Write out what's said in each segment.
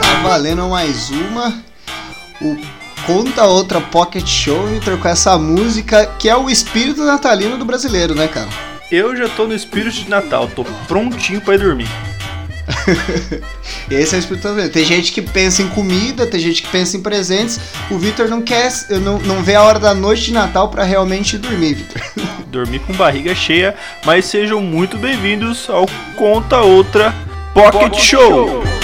Tá valendo mais uma. O Conta Outra Pocket Show, Victor, com essa música que é o espírito natalino do brasileiro, né, cara? Eu já tô no espírito de Natal, tô prontinho ir dormir. Esse é o espírito natalino. Tem gente que pensa em comida, tem gente que pensa em presentes. O Victor não quer, não, não vê a hora da noite de Natal para realmente dormir, Victor. Dormir com barriga cheia, mas sejam muito bem-vindos ao Conta Outra Pocket, Pocket Show. Show.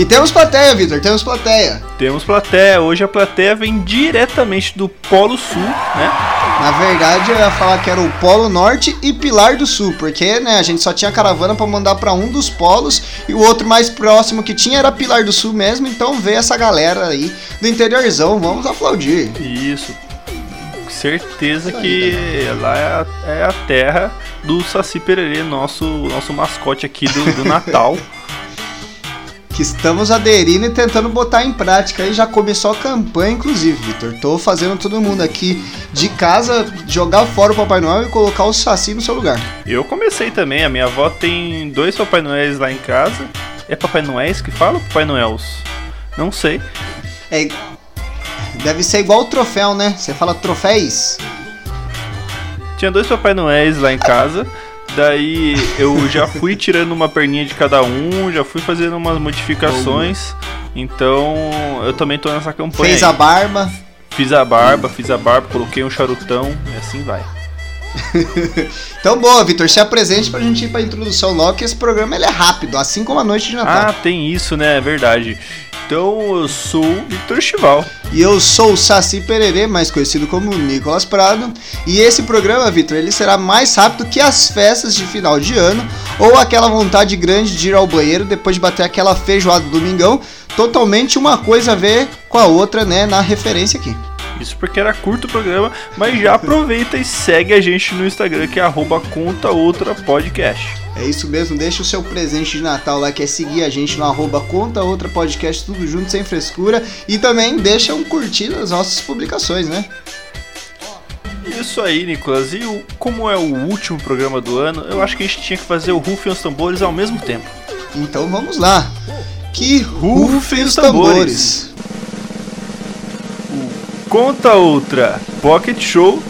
E temos plateia, Vitor, temos plateia. Temos plateia. Hoje a plateia vem diretamente do Polo Sul, né? Na verdade, eu ia falar que era o Polo Norte e Pilar do Sul, porque né, a gente só tinha caravana para mandar para um dos polos e o outro mais próximo que tinha era Pilar do Sul mesmo, então vê essa galera aí do interiorzão, vamos aplaudir. Isso. Certeza que lá é a, é a, terra do Saci Pererê, nosso, nosso mascote aqui do, do Natal. que estamos aderindo e tentando botar em prática. Aí já começou a campanha, inclusive, Vitor. Tô fazendo todo mundo aqui de casa jogar fora o Papai Noel e colocar o Saci no seu lugar. Eu comecei também. A minha avó tem dois Papai Noéis lá em casa. É Papai Noéis que fala ou Papai Noels? Não sei. É, deve ser igual o troféu, né? Você fala troféis. Tinha dois Papai Noéis lá em casa. Daí eu já fui tirando uma perninha de cada um, já fui fazendo umas modificações. Então eu também tô nessa campanha. Fez a barba? Fiz a barba, fiz a barba, coloquei um charutão e assim vai. então, boa, Vitor, se apresente pra gente ir pra introdução logo, que esse programa ele é rápido, assim como a noite de Natal. Ah, tem isso, né? É verdade. Então, eu sou o Vitor Chival. E eu sou o Saci Pererê, mais conhecido como Nicolas Prado. E esse programa, Vitor, ele será mais rápido que as festas de final de ano ou aquela vontade grande de ir ao banheiro depois de bater aquela feijoada do domingão. Totalmente uma coisa a ver com a outra, né, na referência aqui. Isso porque era curto o programa, mas já aproveita e segue a gente no Instagram que é arroba conta outra podcast. É isso mesmo, deixa o seu presente de Natal lá, que é seguir a gente no arroba conta outra podcast, tudo junto, sem frescura. E também deixa um curtir nas nossas publicações, né? Isso aí, Nicolas. E o, como é o último programa do ano, eu acho que a gente tinha que fazer o Rufem os Tambores ao mesmo tempo. Então vamos lá. Que rufem os tambores. Conta outra. Pocket Show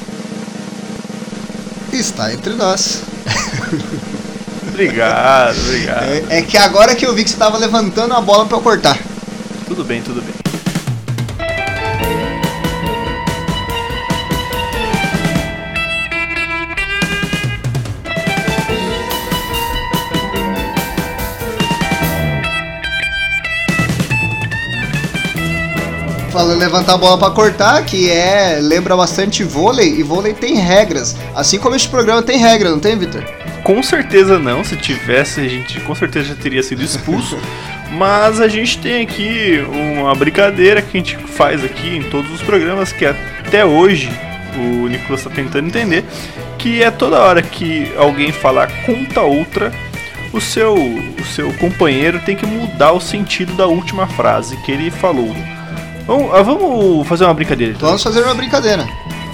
está entre nós. obrigado, obrigado. É, é, que agora que eu vi que você estava levantando a bola para eu cortar. Tudo bem, tudo bem. Falando levantar a bola para cortar, que é lembra bastante vôlei e vôlei tem regras, assim como este programa tem regra, não tem, Victor? Com certeza não, se tivesse a gente com certeza já teria sido expulso. Mas a gente tem aqui uma brincadeira que a gente faz aqui em todos os programas que até hoje o Nicolas está tentando entender, que é toda hora que alguém falar conta outra, o seu, o seu companheiro tem que mudar o sentido da última frase que ele falou. Vamos, ah, vamos fazer uma brincadeira. Então. Vamos fazer uma brincadeira.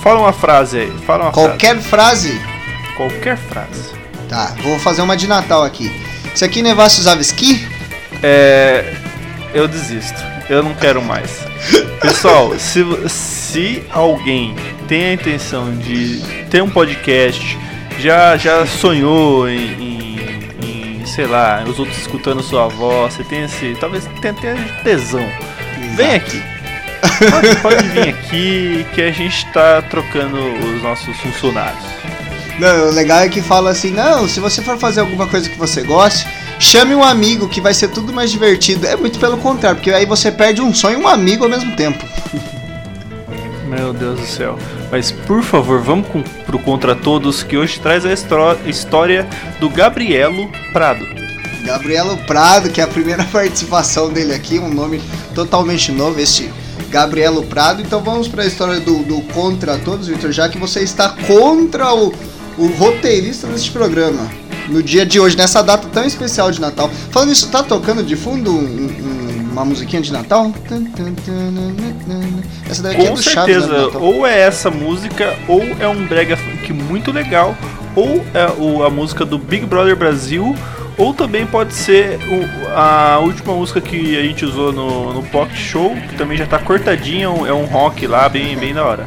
Fala uma frase aí. Fala uma Qualquer frase. frase. Qualquer frase. Tá, vou fazer uma de Natal aqui. Se aqui nevasse usava esqui? É. Eu desisto. Eu não quero mais. Pessoal, se, se alguém tem a intenção de ter um podcast, já, já sonhou em, em, em sei lá, os outros escutando sua voz, você tem esse. Talvez tenha, tenha tesão. Exato. Vem aqui Pode, pode vir aqui que a gente tá trocando os nossos funcionários. Não, o legal é que fala assim: não, se você for fazer alguma coisa que você goste, chame um amigo que vai ser tudo mais divertido. É muito pelo contrário, porque aí você perde um sonho e um amigo ao mesmo tempo. Meu Deus do céu. Mas por favor, vamos com, pro Contra Todos, que hoje traz a história do Gabrielo Prado. Gabrielo Prado, que é a primeira participação dele aqui, um nome totalmente novo, este Gabrielo Prado. Então vamos para a história do, do Contra Todos, Victor, já que você está contra o, o roteirista deste programa. No dia de hoje, nessa data tão especial de Natal. Falando isso, tá tocando de fundo um, um uma musiquinha de Natal? Essa daqui é Com é do certeza, Chaves, né, ou é essa música, ou é um brega funk muito legal, ou é a música do Big Brother Brasil, ou também pode ser o, a última música que a gente usou no, no Pocket Show, que também já tá cortadinha, é um rock lá, bem, bem da hora.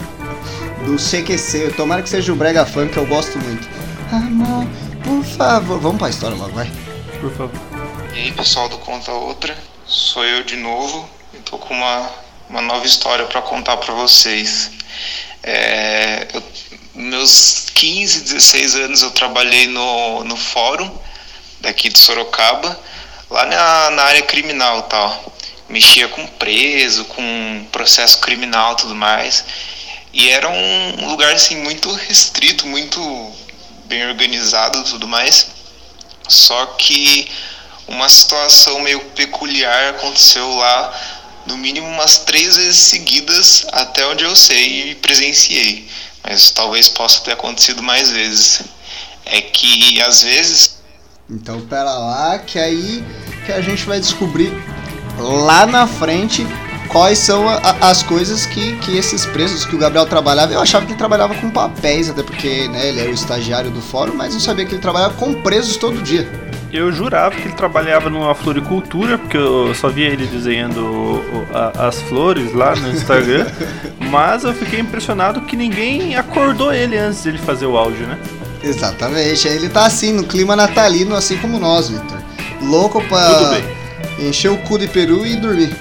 Do CQC, tomara que seja o Brega Funk, que eu gosto muito. Amor, por favor. Vamos pra história logo, vai. Por favor. E aí, pessoal do Conta Outra, sou eu de novo e tô com uma, uma nova história para contar para vocês. É, eu, meus 15, 16 anos eu trabalhei no, no fórum daqui de Sorocaba, lá na, na área criminal tal. Mexia com preso, com processo criminal tudo mais. E era um lugar assim muito restrito, muito bem organizado tudo mais. Só que uma situação meio peculiar aconteceu lá, no mínimo umas três vezes seguidas, até onde eu sei e presenciei. Mas talvez possa ter acontecido mais vezes. É que às vezes então pera lá que aí que a gente vai descobrir lá na frente quais são a, as coisas que, que esses presos que o Gabriel trabalhava. Eu achava que ele trabalhava com papéis, até porque né, ele era o estagiário do fórum, mas não sabia que ele trabalhava com presos todo dia. Eu jurava que ele trabalhava numa floricultura, porque eu só via ele desenhando as flores lá no Instagram. mas eu fiquei impressionado que ninguém acordou ele antes de ele fazer o áudio, né? Exatamente. Ele tá assim, no clima natalino, assim como nós, Victor. Louco pra encher o cu de peru e dormir.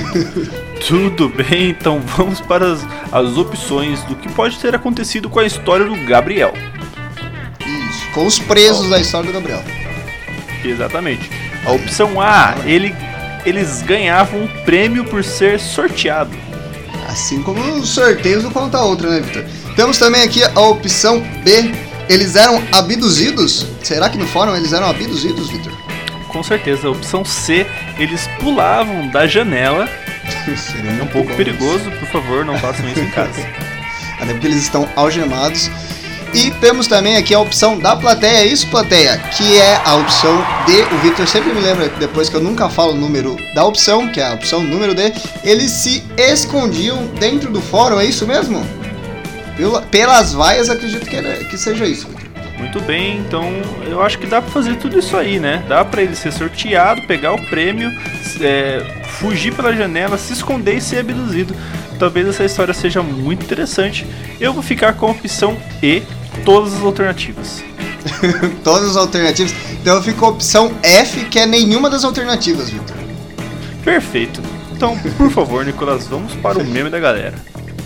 Tudo bem, então vamos para as, as opções do que pode ter acontecido com a história do Gabriel. Isso, com os presos da história do Gabriel. Exatamente. A opção A, ele, eles ganhavam um prêmio por ser sorteado. Assim como os sorteios do Conta Outra, né, Victor? Temos também aqui a opção B, eles eram abduzidos? Será que no fórum eles eram abduzidos, Victor? Com certeza. A opção C, eles pulavam da janela. Seria um pouco perigoso, por favor, não façam isso em casa. Até porque eles estão algemados. E temos também aqui a opção da plateia, é isso plateia, que é a opção D. O Victor sempre me lembra depois que eu nunca falo o número da opção, que é a opção número D. Eles se escondiam dentro do fórum, é isso mesmo? Pelas vaias, acredito que, era, que seja isso. Muito bem, então eu acho que dá para fazer tudo isso aí, né? Dá para ele ser sorteado, pegar o prêmio, é, fugir pela janela, se esconder e ser abduzido. Talvez essa história seja muito interessante. Eu vou ficar com a opção E, todas as alternativas. todas as alternativas? Então eu fico com a opção F, que é nenhuma das alternativas, Victor. Perfeito. Então, por favor, Nicolas, vamos para o meme da galera.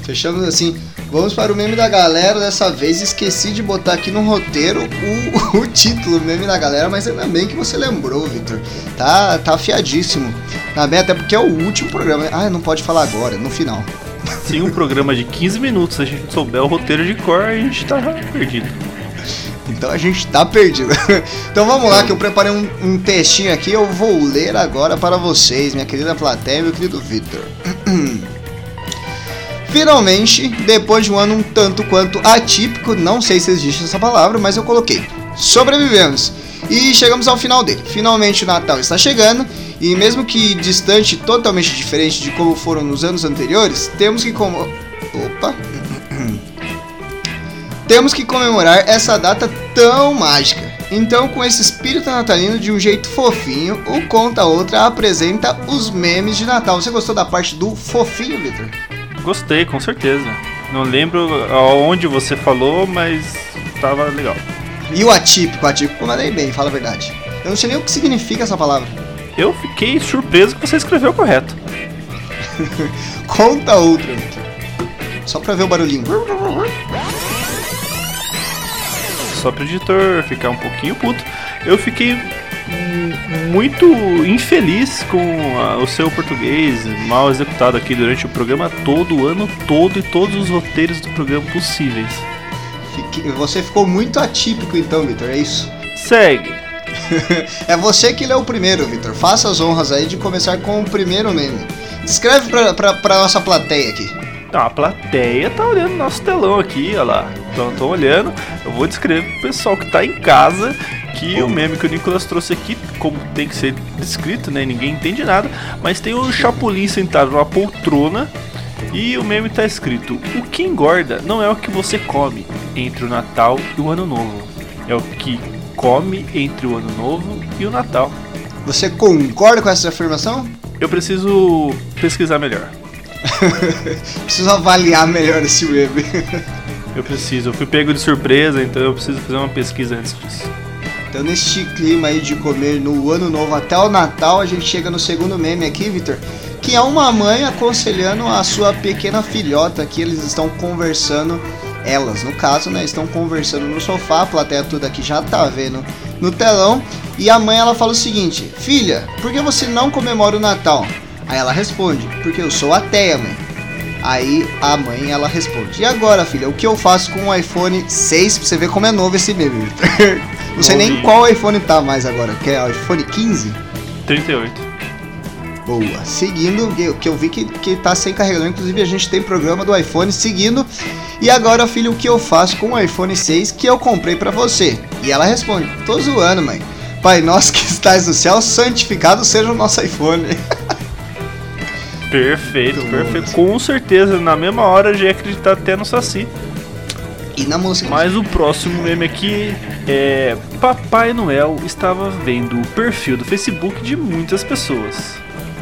Fechando assim, Vamos para o meme da galera. Dessa vez esqueci de botar aqui no roteiro o, o título, meme da galera, mas ainda bem que você lembrou, Victor. Tá, tá afiadíssimo. Bem, até porque é o último programa. Ah, não pode falar agora, no final. Sim, um programa de 15 minutos. Se a gente souber o roteiro de cor, a gente tá perdido. Então a gente tá perdido. então vamos lá, que eu preparei um, um textinho aqui. Eu vou ler agora para vocês, minha querida plateia, meu querido Victor. Finalmente, depois de um ano um tanto quanto atípico, não sei se existe essa palavra, mas eu coloquei. Sobrevivemos e chegamos ao final dele. Finalmente o Natal está chegando e mesmo que distante, totalmente diferente de como foram nos anos anteriores, temos que como opa temos que comemorar essa data tão mágica. Então, com esse espírito natalino de um jeito fofinho, o Conta Outra apresenta os memes de Natal. Você gostou da parte do fofinho, Victor? Gostei, com certeza. Não lembro aonde você falou, mas tava legal. E o atípico? Atípico mandei bem, fala a verdade. Eu não sei nem o que significa essa palavra. Eu fiquei surpreso que você escreveu correto. Conta outra. Só pra ver o barulhinho. Só pro editor ficar um pouquinho puto. Eu fiquei muito infeliz com a, o seu português mal executado aqui durante o programa todo, o ano todo e todos os roteiros do programa possíveis. Você ficou muito atípico então, Vitor, é isso? Segue. é você que lê o primeiro, Vitor. Faça as honras aí de começar com o primeiro meme. Descreve pra, pra, pra nossa plateia aqui. Não, a plateia tá olhando nosso telão aqui, olha lá. Então, tô olhando. Eu vou descrever pro pessoal que tá em casa Que o meme que o Nicolas trouxe aqui, como tem que ser descrito, né? Ninguém entende nada, mas tem o Chapolin sentado numa poltrona e o meme tá escrito: O que engorda não é o que você come entre o Natal e o Ano Novo, é o que come entre o Ano Novo e o Natal. Você concorda com essa afirmação? Eu preciso pesquisar melhor. preciso avaliar melhor esse meme. eu preciso, eu fui pego de surpresa, então eu preciso fazer uma pesquisa antes disso. Então, neste clima aí de comer no ano novo até o Natal, a gente chega no segundo meme aqui, Victor, que é uma mãe aconselhando a sua pequena filhota que eles estão conversando, elas no caso, né, estão conversando no sofá, a plateia toda aqui já tá vendo no telão, e a mãe ela fala o seguinte: "Filha, por que você não comemora o Natal?" Aí ela responde: "Porque eu sou ateia, mãe." Aí a mãe ela responde: "E agora, filha, o que eu faço com o iPhone 6 pra você ver como é novo esse meme?" Não sei nem qual iPhone tá mais agora, que é o iPhone 15? 38. Boa. Seguindo, que eu vi que, que tá sem carregador. Inclusive, a gente tem programa do iPhone seguindo. E agora, filho, o que eu faço com o iPhone 6 que eu comprei para você? E ela responde: Tô zoando, mãe. Pai nosso que estás no céu, santificado seja o nosso iPhone. Perfeito, Muito perfeito. Bom. Com certeza, na mesma hora já ia acreditar até no Saci. E na música. Mas o próximo meme aqui é. Papai Noel estava vendo o perfil do Facebook de muitas pessoas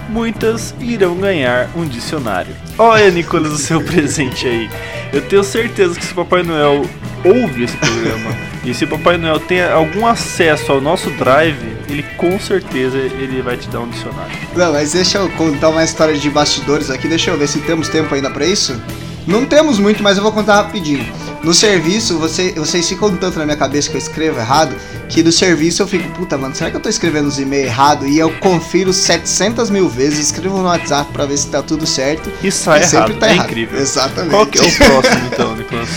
muitas irão ganhar um dicionário. Olha, Nicolas, o seu presente aí. Eu tenho certeza que se o Papai Noel ouve esse programa e se o Papai Noel tem algum acesso ao nosso drive, ele com certeza ele vai te dar um dicionário. Não, mas deixa eu contar uma história de bastidores aqui, deixa eu ver se temos tempo ainda para isso. Não temos muito, mas eu vou contar rapidinho. No serviço, você, vocês ficam tanto na minha cabeça que eu escrevo errado, que do serviço eu fico, puta, mano, será que eu tô escrevendo os e-mails errado? E eu confiro 700 mil vezes, escrevo no WhatsApp pra ver se tá tudo certo. E sai e errado, sempre tá é errado. incrível. Exatamente. Qual que é o próximo então, Nicolas?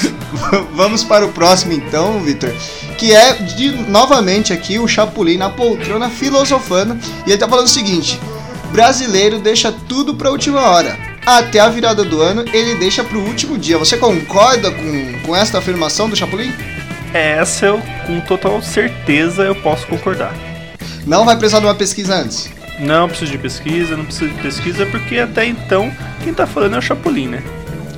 Vamos para o próximo então, Victor, que é de novamente aqui o Chapulin na poltrona filosofando, e ele tá falando o seguinte: brasileiro deixa tudo pra última hora até a virada do ano, ele deixa pro último dia. Você concorda com, com esta afirmação do Chapolin? Essa eu, com total certeza, eu posso concordar. Não vai precisar de uma pesquisa antes? Não preciso de pesquisa, não preciso de pesquisa, porque até então quem tá falando é o Chapolin, né?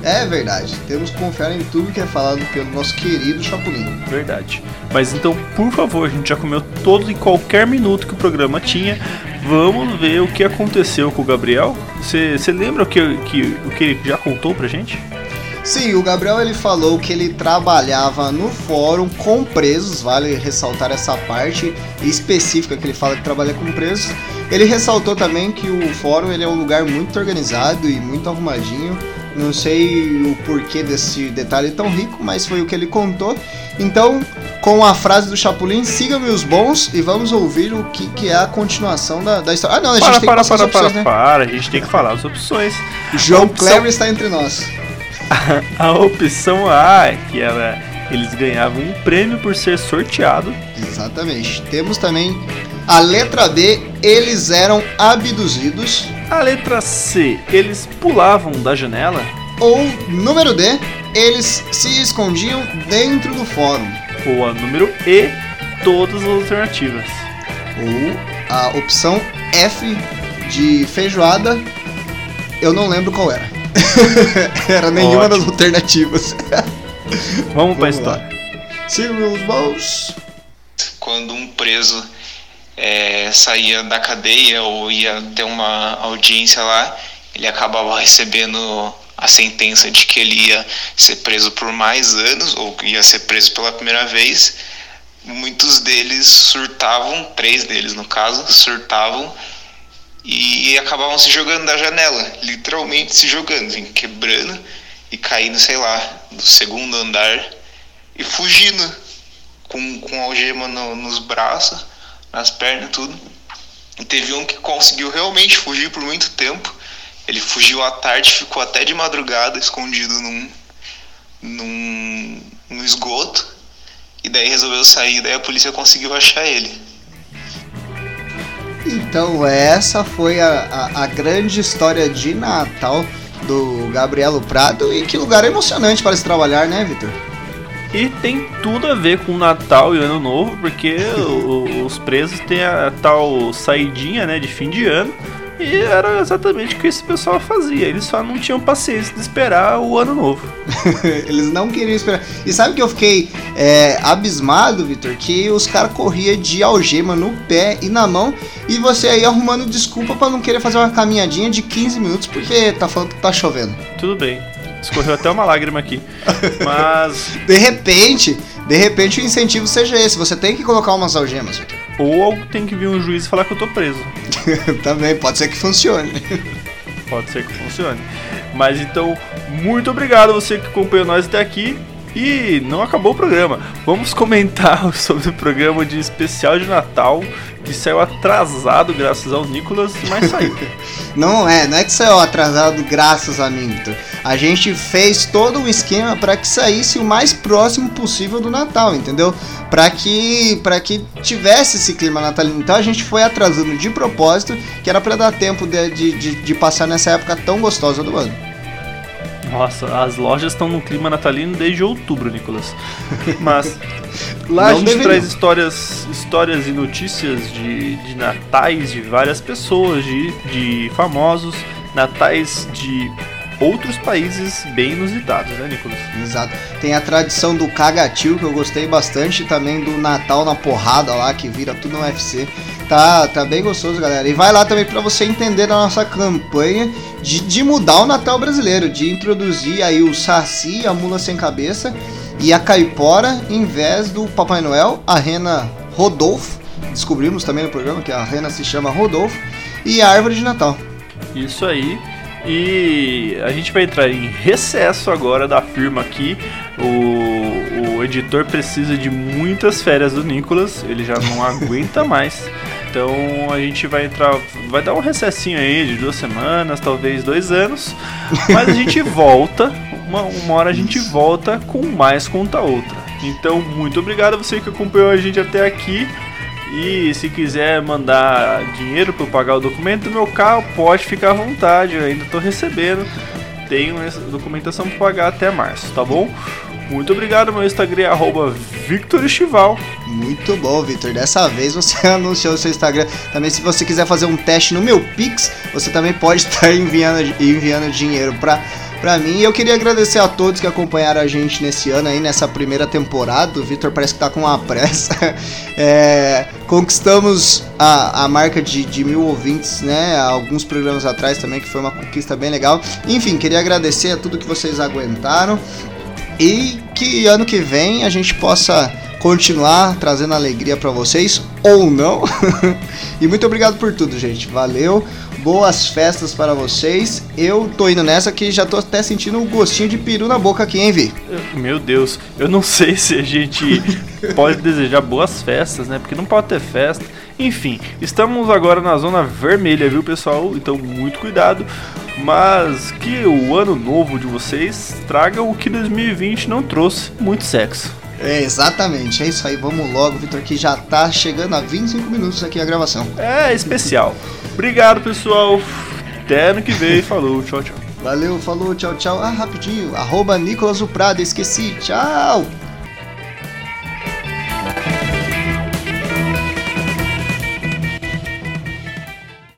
É verdade. Temos que confiar em tudo que é falado pelo nosso querido Chapolin. Verdade. Mas então, por favor, a gente já comeu todos e qualquer minuto que o programa tinha. Vamos ver o que aconteceu com o Gabriel. Você lembra o que, que, o que ele já contou pra gente? Sim, o Gabriel ele falou que ele trabalhava no fórum com presos, vale ressaltar essa parte específica que ele fala que trabalha com presos. Ele ressaltou também que o fórum ele é um lugar muito organizado e muito arrumadinho. Não sei o porquê desse detalhe tão rico, mas foi o que ele contou. Então, com a frase do Chapulin, siga-me os bons e vamos ouvir o que, que é a continuação da, da história. Ah, não, a gente para, tem para, que para, opções, para, né? para, a gente tem que falar as opções. João opção... Clever está entre nós. a opção A, que era eles ganhavam um prêmio por ser sorteado. Exatamente. Temos também a letra B, eles eram abduzidos. A letra C, eles pulavam da janela. Ou número D, eles se escondiam dentro do fórum. Ou a número E, todas as alternativas. Ou a opção F de feijoada, eu não lembro qual era. era nenhuma Ótimo. das alternativas. Vamos, Vamos pra história. Siga meus bons. Quando um preso é, saía da cadeia ou ia ter uma audiência lá, ele acabava recebendo a sentença de que ele ia ser preso por mais anos ou ia ser preso pela primeira vez. Muitos deles surtavam, três deles no caso, surtavam e acabavam se jogando da janela, literalmente se jogando, assim, quebrando e caindo, sei lá, do segundo andar e fugindo com, com algema no, nos braços nas pernas tudo. E teve um que conseguiu realmente fugir por muito tempo. Ele fugiu à tarde, ficou até de madrugada escondido num, num, num esgoto. E daí resolveu sair, daí a polícia conseguiu achar ele. Então essa foi a, a, a grande história de Natal do Gabrielo Prado e que lugar emocionante para se trabalhar, né, Vitor? E tem tudo a ver com Natal e Ano Novo, porque o, os presos têm a tal saidinha né, de fim de ano. E era exatamente o que esse pessoal fazia. Eles só não tinham paciência de esperar o ano novo. Eles não queriam esperar. E sabe que eu fiquei é, abismado, Vitor? Que os caras corriam de algema no pé e na mão. E você aí arrumando desculpa para não querer fazer uma caminhadinha de 15 minutos porque tá falando que tá chovendo. Tudo bem. Escorreu até uma lágrima aqui. Mas. De repente, de repente o incentivo seja esse. Você tem que colocar umas algemas. Ou tem que vir um juiz e falar que eu tô preso. Também, pode ser que funcione. Pode ser que funcione. Mas então, muito obrigado a você que acompanhou nós até aqui. E não acabou o programa. Vamos comentar sobre o programa de especial de Natal que saiu atrasado graças ao Nicolas, mas saiu. não é, não é que saiu atrasado graças a mim. A gente fez todo um esquema para que saísse o mais próximo possível do Natal, entendeu? Para que para que tivesse esse clima natalino. Então a gente foi atrasando de propósito, que era para dar tempo de, de, de, de passar nessa época tão gostosa do ano. Nossa, as lojas estão no clima natalino desde outubro, Nicolas. Mas lá a gente traz histórias, histórias e notícias de, de natais de várias pessoas, de, de famosos, natais de outros países bem inusitados, né, Nicolas? Exato. Tem a tradição do cagatil, que eu gostei bastante, também do Natal na porrada lá, que vira tudo no UFC. Tá, tá bem gostoso, galera. E vai lá também para você entender a nossa campanha de, de mudar o Natal brasileiro, de introduzir aí o Saci, a mula sem cabeça e a caipora, em vez do Papai Noel, a rena Rodolfo. Descobrimos também no programa que a rena se chama Rodolfo e a árvore de Natal. Isso aí. E a gente vai entrar em recesso agora da firma aqui. O, o editor precisa de muitas férias do Nicolas, ele já não aguenta mais. Então a gente vai entrar, vai dar um recessinho aí de duas semanas, talvez dois anos, mas a gente volta, uma, uma hora a gente volta com mais conta outra. Então muito obrigado a você que acompanhou a gente até aqui. E se quiser mandar dinheiro para pagar o documento do meu carro, pode ficar à vontade, eu ainda estou recebendo. Tenho essa documentação para pagar até março, tá bom? Muito obrigado, meu Instagram é arroba Victor Estival. Muito bom, Victor. Dessa vez você anunciou o seu Instagram. Também, se você quiser fazer um teste no meu Pix, você também pode estar enviando, enviando dinheiro para para mim. Eu queria agradecer a todos que acompanharam a gente nesse ano aí, nessa primeira temporada. O Victor parece que tá com uma pressa. É, conquistamos a, a marca de, de mil ouvintes, né? Alguns programas atrás também, que foi uma conquista bem legal. Enfim, queria agradecer a tudo que vocês aguentaram. E que ano que vem a gente possa continuar trazendo alegria para vocês ou não. e muito obrigado por tudo, gente. Valeu boas festas para vocês. Eu tô indo nessa que já tô até sentindo um gostinho de peru na boca aqui, hein, Vi? Meu Deus, eu não sei se a gente pode desejar boas festas, né? Porque não pode ter festa. Enfim, estamos agora na zona vermelha, viu, pessoal? Então, muito cuidado. Mas que o ano novo de vocês traga o que 2020 não trouxe: muito sexo. É, exatamente, é isso aí, vamos logo, Vitor, que já tá chegando a 25 minutos aqui a gravação. É especial. Obrigado, pessoal. Até ano que vem. Falou, tchau, tchau. Valeu, falou, tchau, tchau. Ah, rapidinho. Arroba Nicolas esqueci. Tchau.